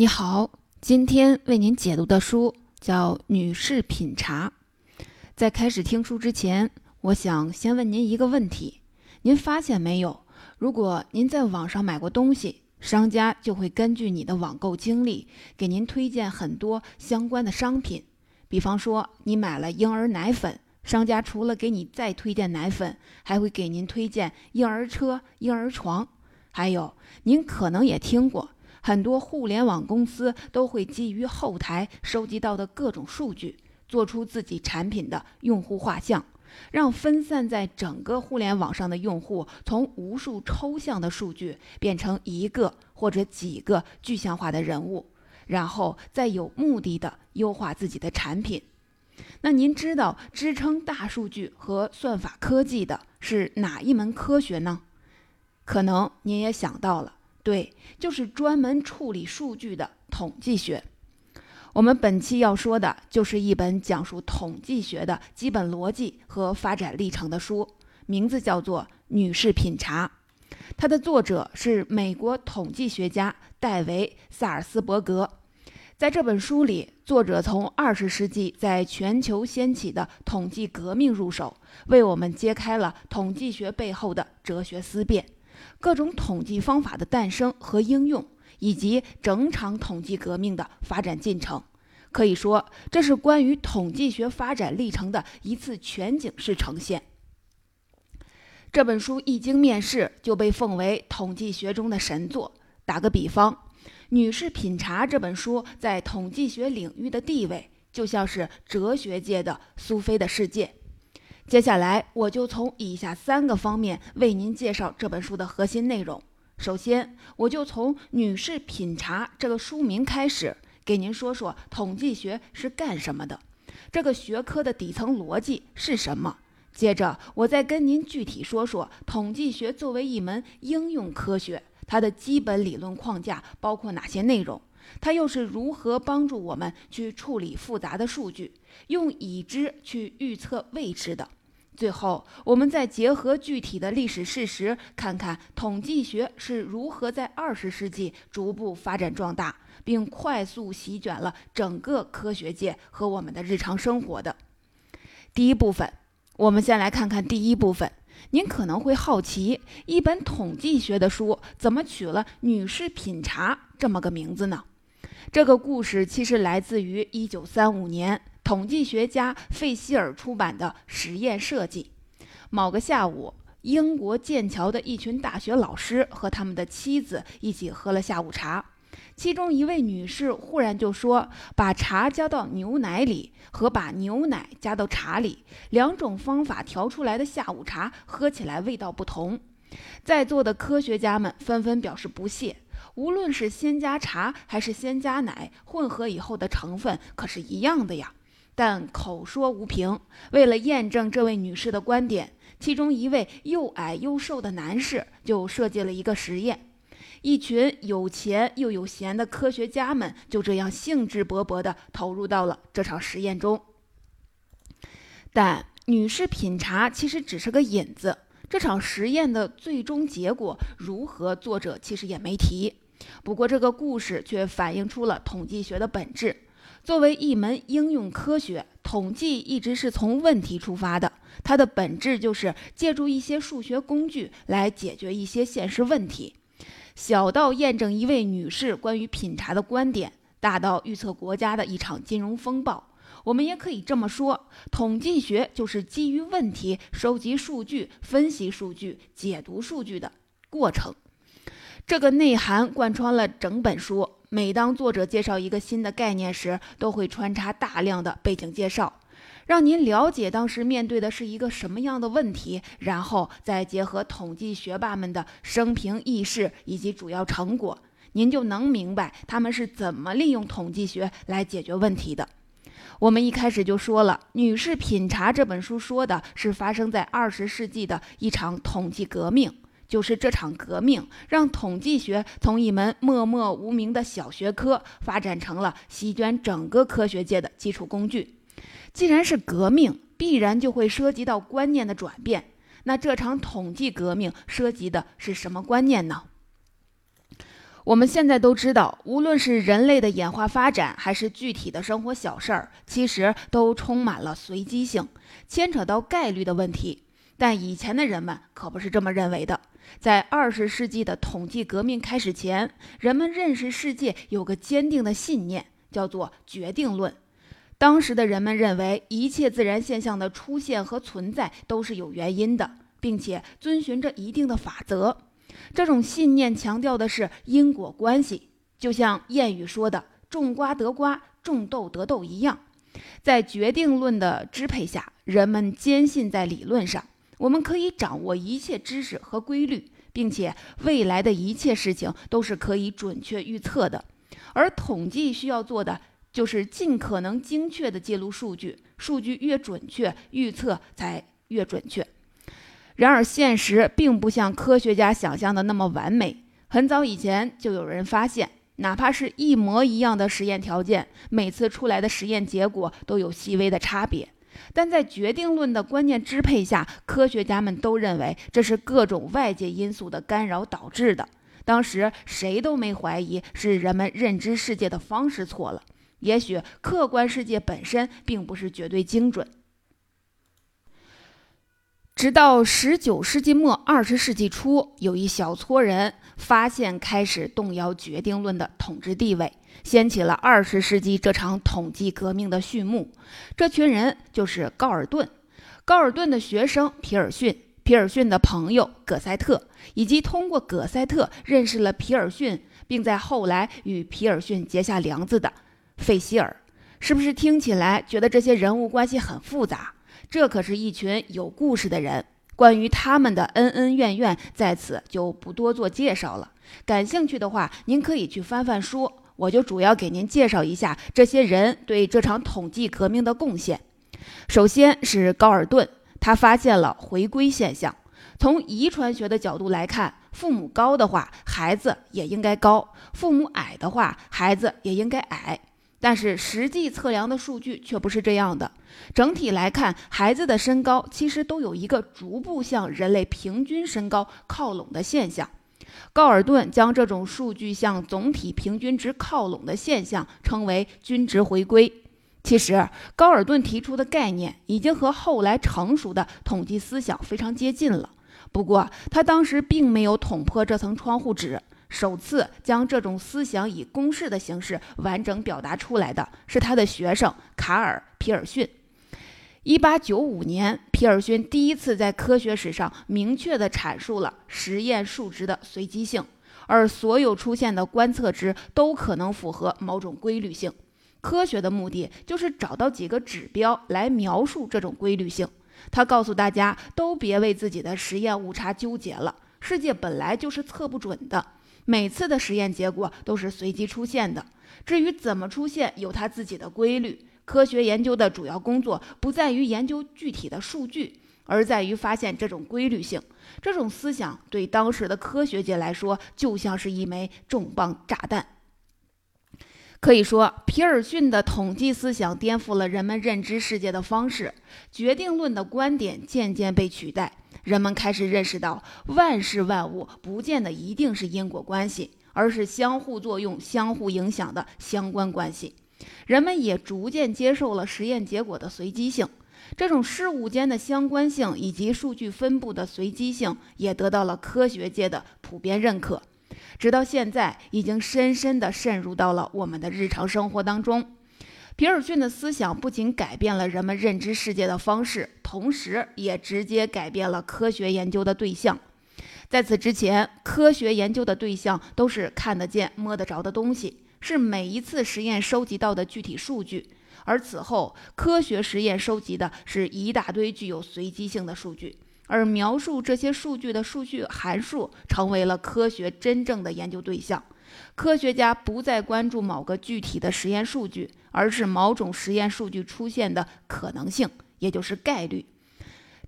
你好，今天为您解读的书叫《女士品茶》。在开始听书之前，我想先问您一个问题：您发现没有？如果您在网上买过东西，商家就会根据你的网购经历，给您推荐很多相关的商品。比方说，你买了婴儿奶粉，商家除了给你再推荐奶粉，还会给您推荐婴儿车、婴儿床。还有，您可能也听过。很多互联网公司都会基于后台收集到的各种数据，做出自己产品的用户画像，让分散在整个互联网上的用户从无数抽象的数据变成一个或者几个具象化的人物，然后再有目的的优化自己的产品。那您知道支撑大数据和算法科技的是哪一门科学呢？可能您也想到了。对，就是专门处理数据的统计学。我们本期要说的就是一本讲述统计学的基本逻辑和发展历程的书，名字叫做《女士品茶》。它的作者是美国统计学家戴维·萨尔斯伯格。在这本书里，作者从二十世纪在全球掀起的统计革命入手，为我们揭开了统计学背后的哲学思辨。各种统计方法的诞生和应用，以及整场统计革命的发展进程，可以说这是关于统计学发展历程的一次全景式呈现。这本书一经面世就被奉为统计学中的神作。打个比方，《女士品茶》这本书在统计学领域的地位，就像是哲学界的苏菲的世界。接下来，我就从以下三个方面为您介绍这本书的核心内容。首先，我就从“女士品茶”这个书名开始，给您说说统计学是干什么的，这个学科的底层逻辑是什么。接着，我再跟您具体说说统计学作为一门应用科学，它的基本理论框架包括哪些内容，它又是如何帮助我们去处理复杂的数据，用已知去预测未知的。最后，我们再结合具体的历史事实，看看统计学是如何在二十世纪逐步发展壮大，并快速席卷了整个科学界和我们的日常生活的。第一部分，我们先来看看第一部分。您可能会好奇，一本统计学的书怎么取了“女士品茶”这么个名字呢？这个故事其实来自于一九三五年。统计学家费希尔出版的实验设计。某个下午，英国剑桥的一群大学老师和他们的妻子一起喝了下午茶。其中一位女士忽然就说：“把茶加到牛奶里和把牛奶加到茶里，两种方法调出来的下午茶喝起来味道不同。”在座的科学家们纷纷表示不屑。无论是先加茶还是先加奶，混合以后的成分可是一样的呀。但口说无凭。为了验证这位女士的观点，其中一位又矮又瘦的男士就设计了一个实验。一群有钱又有闲的科学家们就这样兴致勃勃地投入到了这场实验中。但女士品茶其实只是个引子，这场实验的最终结果如何，作者其实也没提。不过这个故事却反映出了统计学的本质。作为一门应用科学，统计一直是从问题出发的。它的本质就是借助一些数学工具来解决一些现实问题，小到验证一位女士关于品茶的观点，大到预测国家的一场金融风暴。我们也可以这么说，统计学就是基于问题收集数据、分析数据、解读数据的过程。这个内涵贯穿了整本书。每当作者介绍一个新的概念时，都会穿插大量的背景介绍，让您了解当时面对的是一个什么样的问题，然后再结合统计学霸们的生平轶事以及主要成果，您就能明白他们是怎么利用统计学来解决问题的。我们一开始就说了，《女士品茶》这本书说的是发生在二十世纪的一场统计革命。就是这场革命，让统计学从一门默默无名的小学科，发展成了席卷整个科学界的基础工具。既然是革命，必然就会涉及到观念的转变。那这场统计革命涉及的是什么观念呢？我们现在都知道，无论是人类的演化发展，还是具体的生活小事儿，其实都充满了随机性，牵扯到概率的问题。但以前的人们可不是这么认为的。在二十世纪的统计革命开始前，人们认识世界有个坚定的信念，叫做决定论。当时的人们认为，一切自然现象的出现和存在都是有原因的，并且遵循着一定的法则。这种信念强调的是因果关系，就像谚语说的“种瓜得瓜，种豆得豆”一样。在决定论的支配下，人们坚信在理论上。我们可以掌握一切知识和规律，并且未来的一切事情都是可以准确预测的。而统计需要做的就是尽可能精确地记录数据，数据越准确，预测才越准确。然而，现实并不像科学家想象的那么完美。很早以前就有人发现，哪怕是一模一样的实验条件，每次出来的实验结果都有细微的差别。但在决定论的观念支配下，科学家们都认为这是各种外界因素的干扰导致的。当时谁都没怀疑是人们认知世界的方式错了。也许客观世界本身并不是绝对精准。直到十九世纪末二十世纪初，有一小撮人发现开始动摇决定论的统治地位。掀起了二十世纪这场统计革命的序幕。这群人就是高尔顿、高尔顿的学生皮尔逊、皮尔逊的朋友葛塞特，以及通过葛塞特认识了皮尔逊，并在后来与皮尔逊结下梁子的费希尔。是不是听起来觉得这些人物关系很复杂？这可是一群有故事的人。关于他们的恩恩怨怨，在此就不多做介绍了。感兴趣的话，您可以去翻翻书。我就主要给您介绍一下这些人对这场统计革命的贡献。首先是高尔顿，他发现了回归现象。从遗传学的角度来看，父母高的话，孩子也应该高；父母矮的话，孩子也应该矮。但是实际测量的数据却不是这样的。整体来看，孩子的身高其实都有一个逐步向人类平均身高靠拢的现象。高尔顿将这种数据向总体平均值靠拢的现象称为均值回归。其实，高尔顿提出的概念已经和后来成熟的统计思想非常接近了。不过，他当时并没有捅破这层窗户纸。首次将这种思想以公式的形式完整表达出来的是他的学生卡尔·皮尔逊。一八九五年，皮尔逊第一次在科学史上明确地阐述了实验数值的随机性，而所有出现的观测值都可能符合某种规律性。科学的目的就是找到几个指标来描述这种规律性。他告诉大家都别为自己的实验误差纠结了，世界本来就是测不准的，每次的实验结果都是随机出现的。至于怎么出现，有它自己的规律。科学研究的主要工作不在于研究具体的数据，而在于发现这种规律性。这种思想对当时的科学界来说，就像是一枚重磅炸弹。可以说，皮尔逊的统计思想颠覆了人们认知世界的方式，决定论的观点渐渐被取代。人们开始认识到，万事万物不见得一定是因果关系，而是相互作用、相互影响的相关关系。人们也逐渐接受了实验结果的随机性，这种事物间的相关性以及数据分布的随机性也得到了科学界的普遍认可。直到现在，已经深深地渗入到了我们的日常生活当中。皮尔逊的思想不仅改变了人们认知世界的方式，同时也直接改变了科学研究的对象。在此之前，科学研究的对象都是看得见、摸得着的东西。是每一次实验收集到的具体数据，而此后科学实验收集的是一大堆具有随机性的数据，而描述这些数据的数据函数成为了科学真正的研究对象。科学家不再关注某个具体的实验数据，而是某种实验数据出现的可能性，也就是概率。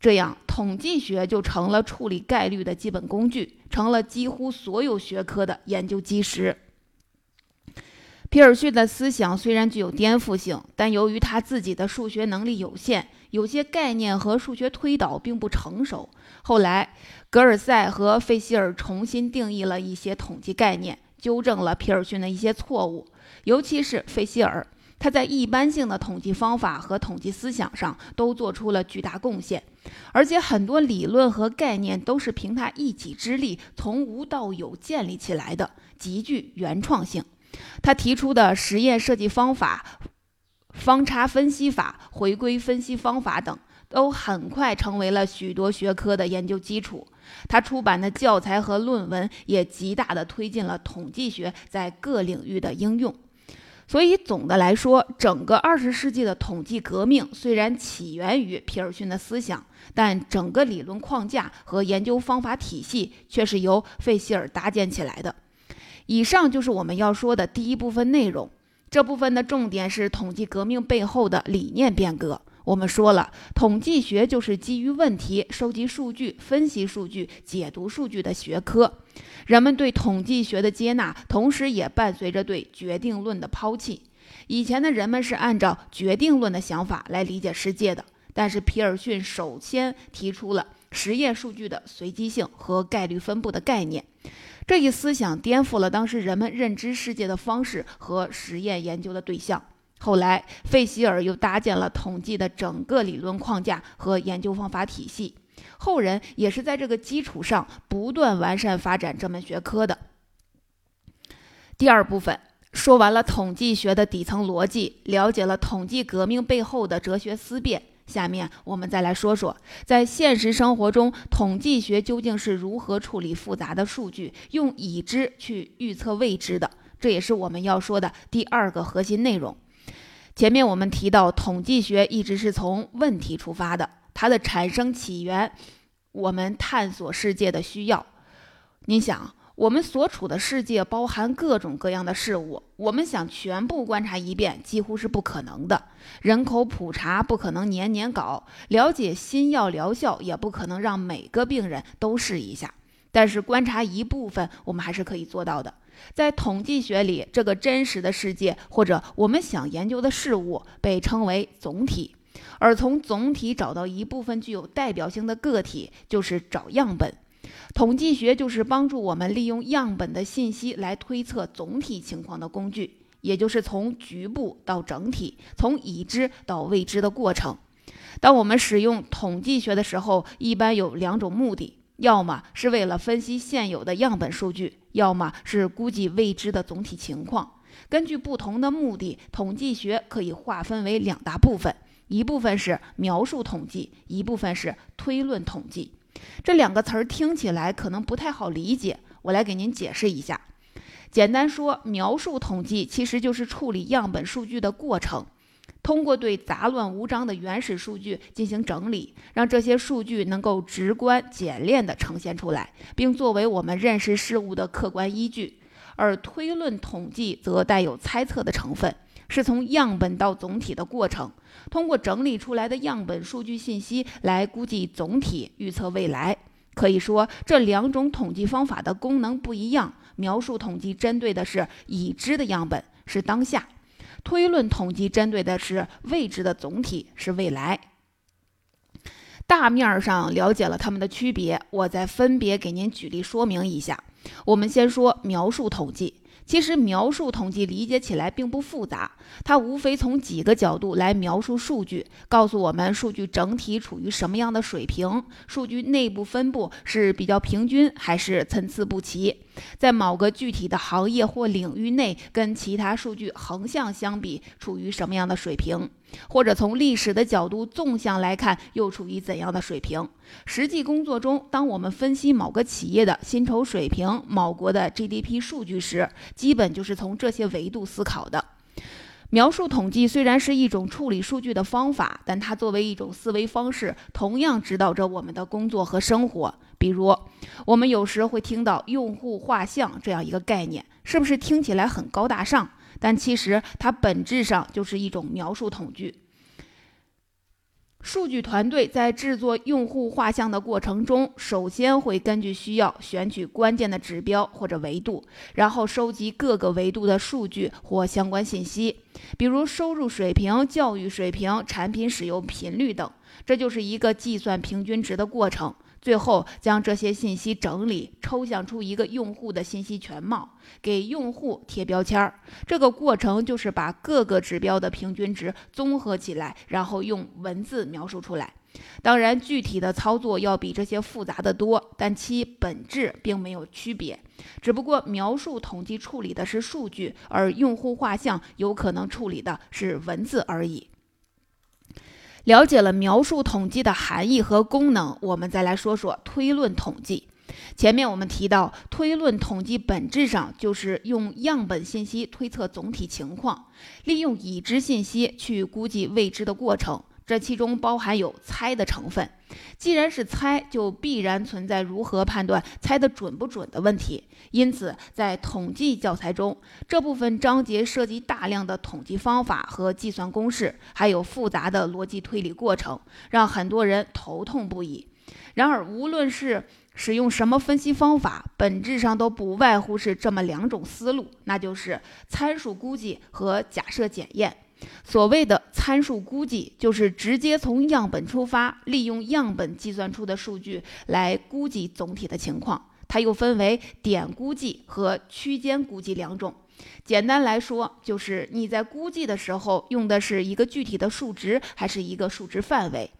这样，统计学就成了处理概率的基本工具，成了几乎所有学科的研究基石。皮尔逊的思想虽然具有颠覆性，但由于他自己的数学能力有限，有些概念和数学推导并不成熟。后来，格尔塞和费希尔重新定义了一些统计概念，纠正了皮尔逊的一些错误，尤其是费希尔。他在一般性的统计方法和统计思想上都做出了巨大贡献，而且很多理论和概念都是凭他一己之力从无到有建立起来的，极具原创性。他提出的实验设计方法、方差分析法、回归分析方法等，都很快成为了许多学科的研究基础。他出版的教材和论文也极大地推进了统计学在各领域的应用。所以总的来说，整个二十世纪的统计革命虽然起源于皮尔逊的思想，但整个理论框架和研究方法体系却是由费希尔搭建起来的。以上就是我们要说的第一部分内容。这部分的重点是统计革命背后的理念变革。我们说了，统计学就是基于问题收集数据、分析数据、解读数据的学科。人们对统计学的接纳，同时也伴随着对决定论的抛弃。以前的人们是按照决定论的想法来理解世界的，但是皮尔逊首先提出了实验数据的随机性和概率分布的概念。这一思想颠覆了当时人们认知世界的方式和实验研究的对象。后来，费希尔又搭建了统计的整个理论框架和研究方法体系。后人也是在这个基础上不断完善发展这门学科的。第二部分说完了统计学的底层逻辑，了解了统计革命背后的哲学思辨。下面我们再来说说，在现实生活中，统计学究竟是如何处理复杂的数据，用已知去预测未知的。这也是我们要说的第二个核心内容。前面我们提到，统计学一直是从问题出发的，它的产生起源，我们探索世界的需要。您想，我们所处的世界包含各种各样的事物，我们想全部观察一遍，几乎是不可能的。人口普查不可能年年搞，了解新药疗效也不可能让每个病人都试一下。但是观察一部分，我们还是可以做到的。在统计学里，这个真实的世界或者我们想研究的事物被称为总体，而从总体找到一部分具有代表性的个体，就是找样本。统计学就是帮助我们利用样本的信息来推测总体情况的工具，也就是从局部到整体，从已知到未知的过程。当我们使用统计学的时候，一般有两种目的。要么是为了分析现有的样本数据，要么是估计未知的总体情况。根据不同的目的，统计学可以划分为两大部分：一部分是描述统计，一部分是推论统计。这两个词儿听起来可能不太好理解，我来给您解释一下。简单说，描述统计其实就是处理样本数据的过程。通过对杂乱无章的原始数据进行整理，让这些数据能够直观简练地呈现出来，并作为我们认识事物的客观依据。而推论统计则带有猜测的成分，是从样本到总体的过程，通过整理出来的样本数据信息来估计总体、预测未来。可以说，这两种统计方法的功能不一样。描述统计针对的是已知的样本，是当下。推论统计针对的是未知的总体，是未来。大面上了解了它们的区别，我再分别给您举例说明一下。我们先说描述统计。其实描述统计理解起来并不复杂，它无非从几个角度来描述数据，告诉我们数据整体处于什么样的水平，数据内部分布是比较平均还是参差不齐，在某个具体的行业或领域内跟其他数据横向相比处于什么样的水平。或者从历史的角度纵向来看，又处于怎样的水平？实际工作中，当我们分析某个企业的薪酬水平、某国的 GDP 数据时，基本就是从这些维度思考的。描述统计虽然是一种处理数据的方法，但它作为一种思维方式，同样指导着我们的工作和生活。比如，我们有时会听到用户画像这样一个概念，是不是听起来很高大上？但其实它本质上就是一种描述统计。数据团队在制作用户画像的过程中，首先会根据需要选取关键的指标或者维度，然后收集各个维度的数据或相关信息，比如收入水平、教育水平、产品使用频率等。这就是一个计算平均值的过程。最后将这些信息整理、抽象出一个用户的信息全貌，给用户贴标签儿。这个过程就是把各个指标的平均值综合起来，然后用文字描述出来。当然，具体的操作要比这些复杂的多，但其本质并没有区别。只不过描述统计处理的是数据，而用户画像有可能处理的是文字而已。了解了描述统计的含义和功能，我们再来说说推论统计。前面我们提到，推论统计本质上就是用样本信息推测总体情况，利用已知信息去估计未知的过程。这其中包含有猜的成分。既然是猜，就必然存在如何判断猜的准不准的问题。因此，在统计教材中，这部分章节涉及大量的统计方法和计算公式，还有复杂的逻辑推理过程，让很多人头痛不已。然而，无论是使用什么分析方法，本质上都不外乎是这么两种思路，那就是参数估计和假设检验。所谓的参数估计，就是直接从样本出发，利用样本计算出的数据来估计总体的情况。它又分为点估计和区间估计两种。简单来说，就是你在估计的时候用的是一个具体的数值，还是一个数值范围。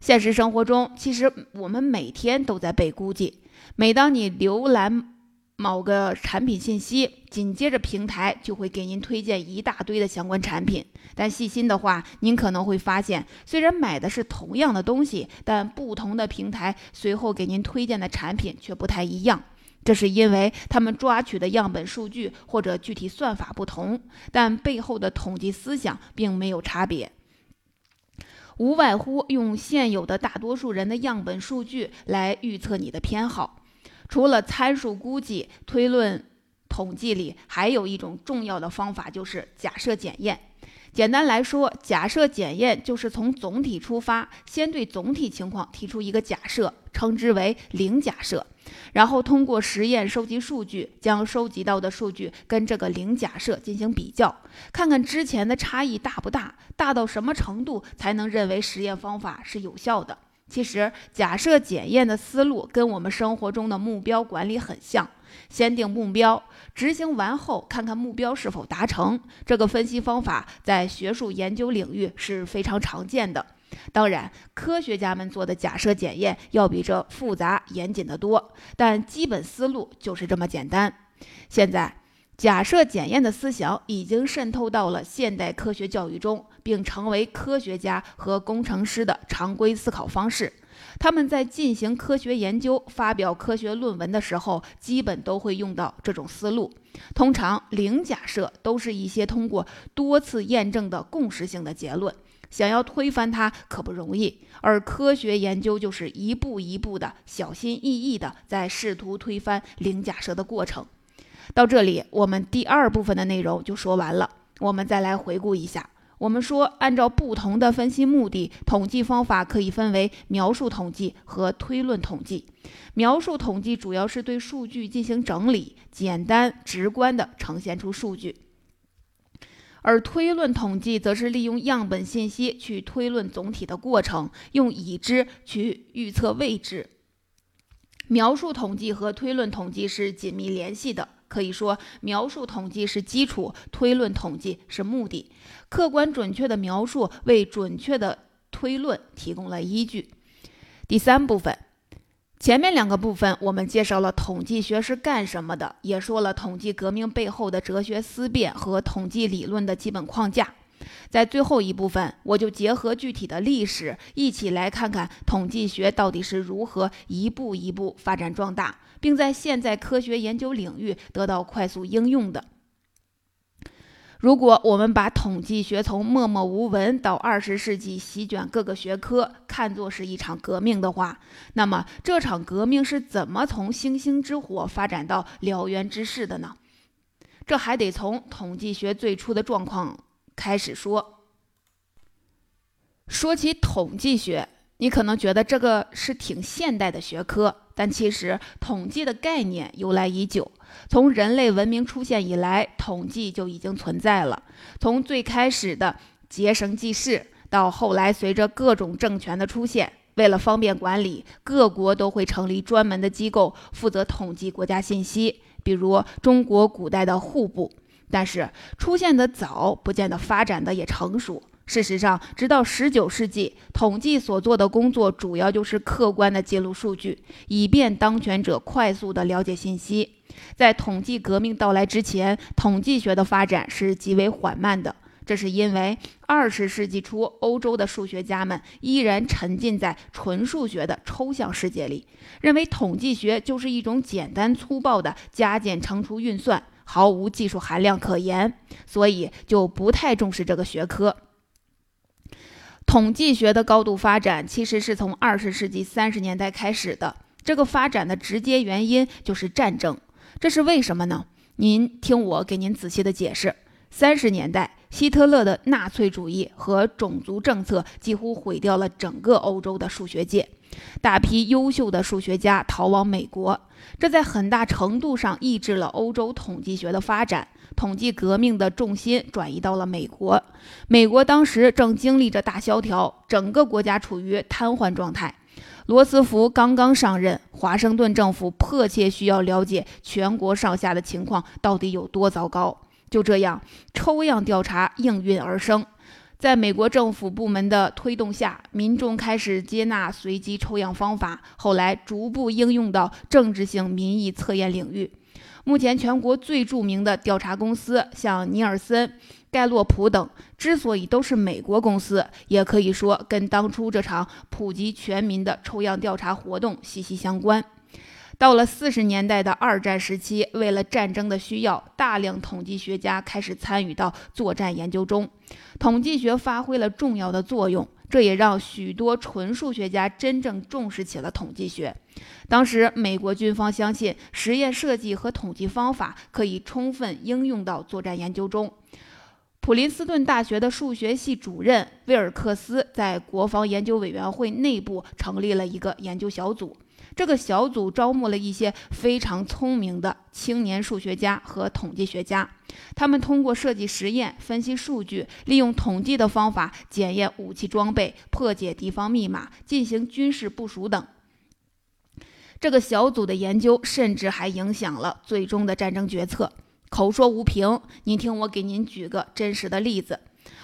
现实生活中，其实我们每天都在被估计。每当你浏览，某个产品信息，紧接着平台就会给您推荐一大堆的相关产品。但细心的话，您可能会发现，虽然买的是同样的东西，但不同的平台随后给您推荐的产品却不太一样。这是因为他们抓取的样本数据或者具体算法不同，但背后的统计思想并没有差别，无外乎用现有的大多数人的样本数据来预测你的偏好。除了参数估计、推论统计里，还有一种重要的方法，就是假设检验。简单来说，假设检验就是从总体出发，先对总体情况提出一个假设，称之为零假设，然后通过实验收集数据，将收集到的数据跟这个零假设进行比较，看看之前的差异大不大，大到什么程度才能认为实验方法是有效的。其实，假设检验的思路跟我们生活中的目标管理很像，先定目标，执行完后看看目标是否达成。这个分析方法在学术研究领域是非常常见的。当然，科学家们做的假设检验要比这复杂严谨得多，但基本思路就是这么简单。现在。假设检验的思想已经渗透到了现代科学教育中，并成为科学家和工程师的常规思考方式。他们在进行科学研究、发表科学论文的时候，基本都会用到这种思路。通常，零假设都是一些通过多次验证的共识性的结论，想要推翻它可不容易。而科学研究就是一步一步的、小心翼翼的在试图推翻零假设的过程。到这里，我们第二部分的内容就说完了。我们再来回顾一下。我们说，按照不同的分析目的，统计方法可以分为描述统计和推论统计。描述统计主要是对数据进行整理，简单直观地呈现出数据；而推论统计则是利用样本信息去推论总体的过程，用已知去预测未知。描述统计和推论统计是紧密联系的。可以说，描述统计是基础，推论统计是目的。客观准确的描述为准确的推论提供了依据。第三部分，前面两个部分我们介绍了统计学是干什么的，也说了统计革命背后的哲学思辨和统计理论的基本框架。在最后一部分，我就结合具体的历史，一起来看看统计学到底是如何一步一步发展壮大。并在现在科学研究领域得到快速应用的。如果我们把统计学从默默无闻到二十世纪席卷各个学科看作是一场革命的话，那么这场革命是怎么从星星之火发展到燎原之势的呢？这还得从统计学最初的状况开始说。说起统计学，你可能觉得这个是挺现代的学科。但其实，统计的概念由来已久。从人类文明出现以来，统计就已经存在了。从最开始的结绳记事，到后来随着各种政权的出现，为了方便管理，各国都会成立专门的机构负责统计国家信息，比如中国古代的户部。但是出现的早，不见得发展的也成熟。事实上，直到19世纪，统计所做的工作主要就是客观的记录数据，以便当权者快速地了解信息。在统计革命到来之前，统计学的发展是极为缓慢的。这是因为二十世纪初，欧洲的数学家们依然沉浸在纯数学的抽象世界里，认为统计学就是一种简单粗暴的加减乘除运算，毫无技术含量可言，所以就不太重视这个学科。统计学的高度发展其实是从二十世纪三十年代开始的，这个发展的直接原因就是战争。这是为什么呢？您听我给您仔细的解释。三十年代。希特勒的纳粹主义和种族政策几乎毁掉了整个欧洲的数学界，大批优秀的数学家逃往美国，这在很大程度上抑制了欧洲统计学的发展。统计革命的重心转移到了美国，美国当时正经历着大萧条，整个国家处于瘫痪状态。罗斯福刚刚上任，华盛顿政府迫切需要了解全国上下的情况到底有多糟糕。就这样，抽样调查应运而生。在美国政府部门的推动下，民众开始接纳随机抽样方法，后来逐步应用到政治性民意测验领域。目前，全国最著名的调查公司，像尼尔森、盖洛普等，之所以都是美国公司，也可以说跟当初这场普及全民的抽样调查活动息息相关。到了四十年代的二战时期，为了战争的需要，大量统计学家开始参与到作战研究中，统计学发挥了重要的作用，这也让许多纯数学家真正重视起了统计学。当时，美国军方相信实验设计和统计方法可以充分应用到作战研究中。普林斯顿大学的数学系主任威尔克斯在国防研究委员会内部成立了一个研究小组。这个小组招募了一些非常聪明的青年数学家和统计学家，他们通过设计实验、分析数据，利用统计的方法检验武器装备、破解敌方密码、进行军事部署等。这个小组的研究甚至还影响了最终的战争决策。口说无凭，您听我给您举个真实的例子：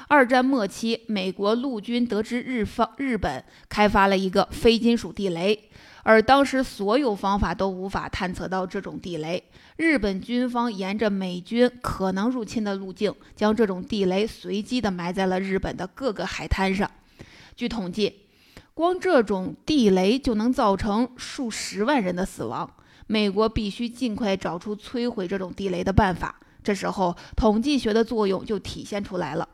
二战末期，美国陆军得知日方日本开发了一个非金属地雷。而当时所有方法都无法探测到这种地雷。日本军方沿着美军可能入侵的路径，将这种地雷随机地埋在了日本的各个海滩上。据统计，光这种地雷就能造成数十万人的死亡。美国必须尽快找出摧毁这种地雷的办法。这时候，统计学的作用就体现出来了。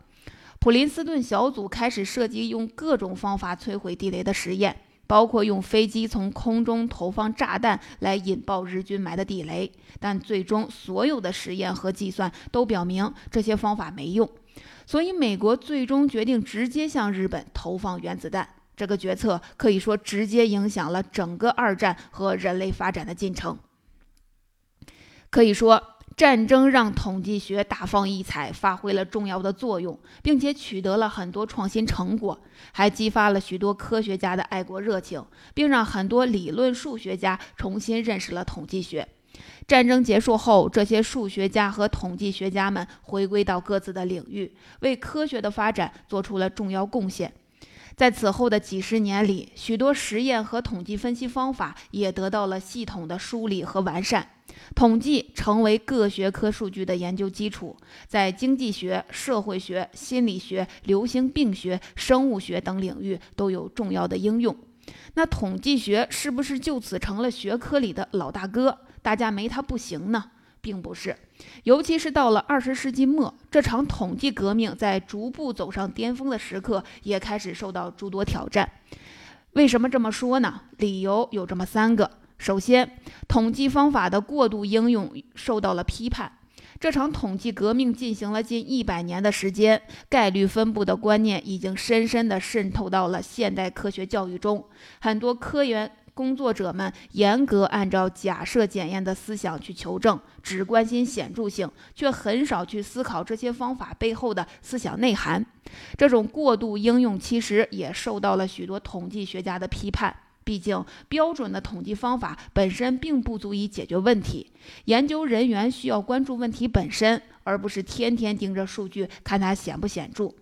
普林斯顿小组开始设计用各种方法摧毁地雷的实验。包括用飞机从空中投放炸弹来引爆日军埋的地雷，但最终所有的实验和计算都表明这些方法没用，所以美国最终决定直接向日本投放原子弹。这个决策可以说直接影响了整个二战和人类发展的进程。可以说。战争让统计学大放异彩，发挥了重要的作用，并且取得了很多创新成果，还激发了许多科学家的爱国热情，并让很多理论数学家重新认识了统计学。战争结束后，这些数学家和统计学家们回归到各自的领域，为科学的发展做出了重要贡献。在此后的几十年里，许多实验和统计分析方法也得到了系统的梳理和完善。统计成为各学科数据的研究基础，在经济学、社会学、心理学、流行病学、生物学等领域都有重要的应用。那统计学是不是就此成了学科里的老大哥？大家没它不行呢？并不是。尤其是到了二十世纪末，这场统计革命在逐步走上巅峰的时刻，也开始受到诸多挑战。为什么这么说呢？理由有这么三个。首先，统计方法的过度应用受到了批判。这场统计革命进行了近一百年的时间，概率分布的观念已经深深地渗透到了现代科学教育中。很多科研工作者们严格按照假设检验的思想去求证，只关心显著性，却很少去思考这些方法背后的思想内涵。这种过度应用其实也受到了许多统计学家的批判。毕竟，标准的统计方法本身并不足以解决问题。研究人员需要关注问题本身，而不是天天盯着数据看它显不显著。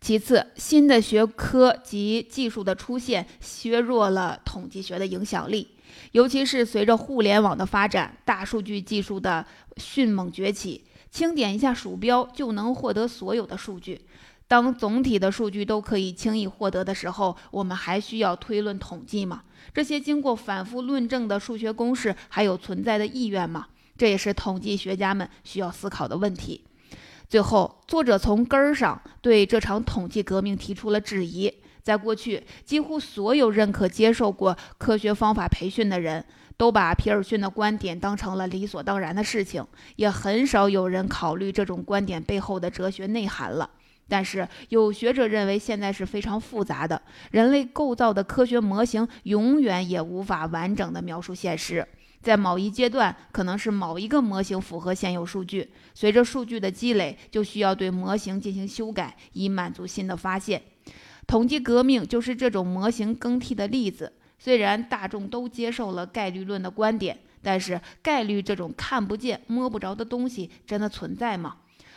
其次，新的学科及技术的出现削弱了统计学的影响力，尤其是随着互联网的发展、大数据技术的迅猛崛起，轻点一下鼠标就能获得所有的数据。当总体的数据都可以轻易获得的时候，我们还需要推论统计吗？这些经过反复论证的数学公式还有存在的意愿吗？这也是统计学家们需要思考的问题。最后，作者从根儿上对这场统计革命提出了质疑。在过去，几乎所有认可接受过科学方法培训的人都把皮尔逊的观点当成了理所当然的事情，也很少有人考虑这种观点背后的哲学内涵了。但是，有学者认为现在是非常复杂的，人类构造的科学模型永远也无法完整的描述现实。在某一阶段，可能是某一个模型符合现有数据，随着数据的积累，就需要对模型进行修改，以满足新的发现。统计革命就是这种模型更替的例子。虽然大众都接受了概率论的观点，但是概率这种看不见、摸不着的东西真的存在吗？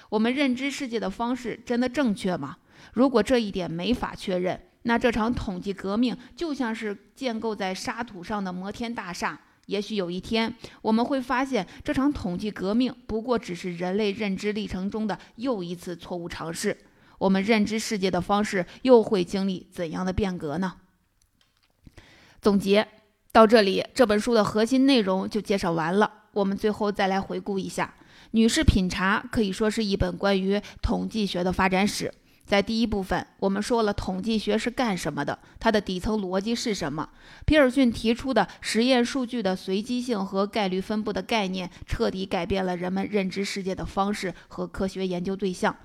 我们认知世界的方式真的正确吗？如果这一点没法确认，那这场统计革命就像是建构在沙土上的摩天大厦。也许有一天，我们会发现这场统计革命不过只是人类认知历程中的又一次错误尝试。我们认知世界的方式又会经历怎样的变革呢？总结到这里，这本书的核心内容就介绍完了。我们最后再来回顾一下，《女士品茶》可以说是一本关于统计学的发展史。在第一部分，我们说了统计学是干什么的，它的底层逻辑是什么。皮尔逊提出的实验数据的随机性和概率分布的概念，彻底改变了人们认知世界的方式和科学研究对象。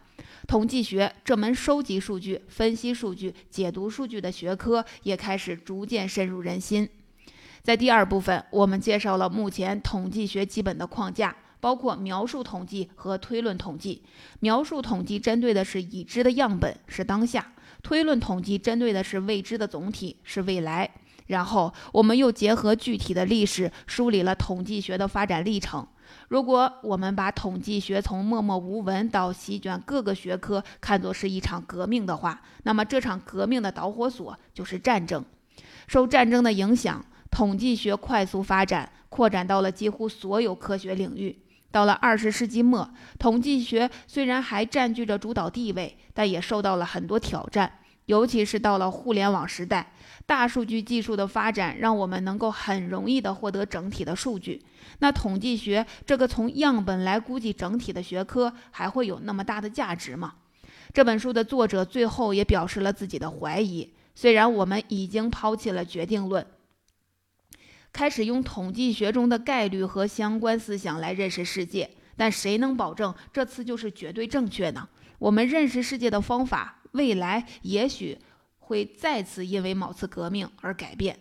统计学这门收集数据、分析数据、解读数据的学科，也开始逐渐深入人心。在第二部分，我们介绍了目前统计学基本的框架。包括描述统计和推论统计。描述统计针对的是已知的样本，是当下；推论统计针对的是未知的总体，是未来。然后，我们又结合具体的历史，梳理了统计学的发展历程。如果我们把统计学从默默无闻到席卷各个学科看作是一场革命的话，那么这场革命的导火索就是战争。受战争的影响，统计学快速发展，扩展到了几乎所有科学领域。到了二十世纪末，统计学虽然还占据着主导地位，但也受到了很多挑战。尤其是到了互联网时代，大数据技术的发展让我们能够很容易地获得整体的数据。那统计学这个从样本来估计整体的学科，还会有那么大的价值吗？这本书的作者最后也表示了自己的怀疑。虽然我们已经抛弃了决定论。开始用统计学中的概率和相关思想来认识世界，但谁能保证这次就是绝对正确呢？我们认识世界的方法，未来也许会再次因为某次革命而改变。